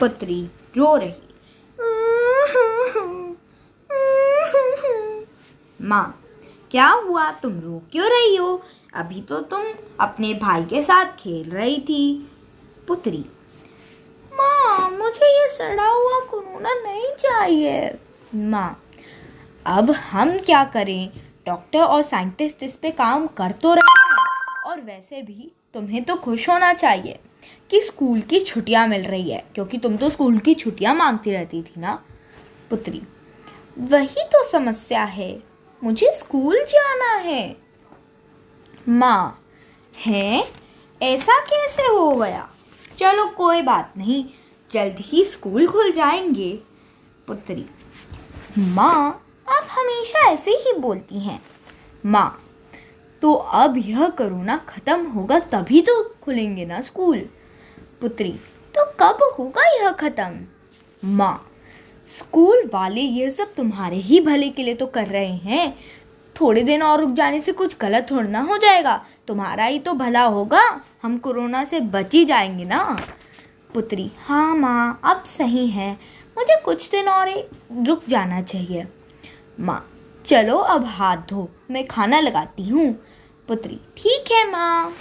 पुत्री रो रही। माँ, क्या हुआ? तुम रो क्यों रही हो? अभी तो तुम अपने भाई के साथ खेल रही थी। पुत्री, माँ, मुझे ये सड़ा हुआ कोरोना नहीं चाहिए। माँ, अब हम क्या करें? डॉक्टर और साइंटिस्ट इस पे काम कर तो रहे हैं। और वैसे भी तुम्हें तो खुश होना चाहिए कि स्कूल की छुट्टियाँ मिल रही है, क्योंकि तुम तो स्कूल की छुट्टियाँ मांगती रहती थी ना, पुत्री। वही तो समस्या है, मुझे स्कूल जाना है। माँ, है? ऐसा कैसे हो गया? चलो कोई बात नहीं, जल्द ही स्कूल खुल जाएँगे, पुत्री। माँ, आप हमेशा ऐसे ही बोलती हैं। माँ तो अब यह कोरोना खत्म होगा, तभी तो खुलेंगे ना स्कूल। पुत्री तो कब होगा यह खत्म? माँ, स्कूल वाले ये सब तुम्हारे ही भले के लिए तो कर रहे हैं। थोड़े दिन और रुक जाने से कुछ गलत थोड़ा ना हो जाएगा। तुम्हारा ही तो भला होगा, हम कोरोना से बच ही जाएँगे ना। पुत्री हाँ माँ, अब सही है, मुझे कुछ दिन और रुक जाना चाहिए। माँ चलो अब हाथ धो मैं खाना लगाती हूँ। पुत्री ठीक है माँ।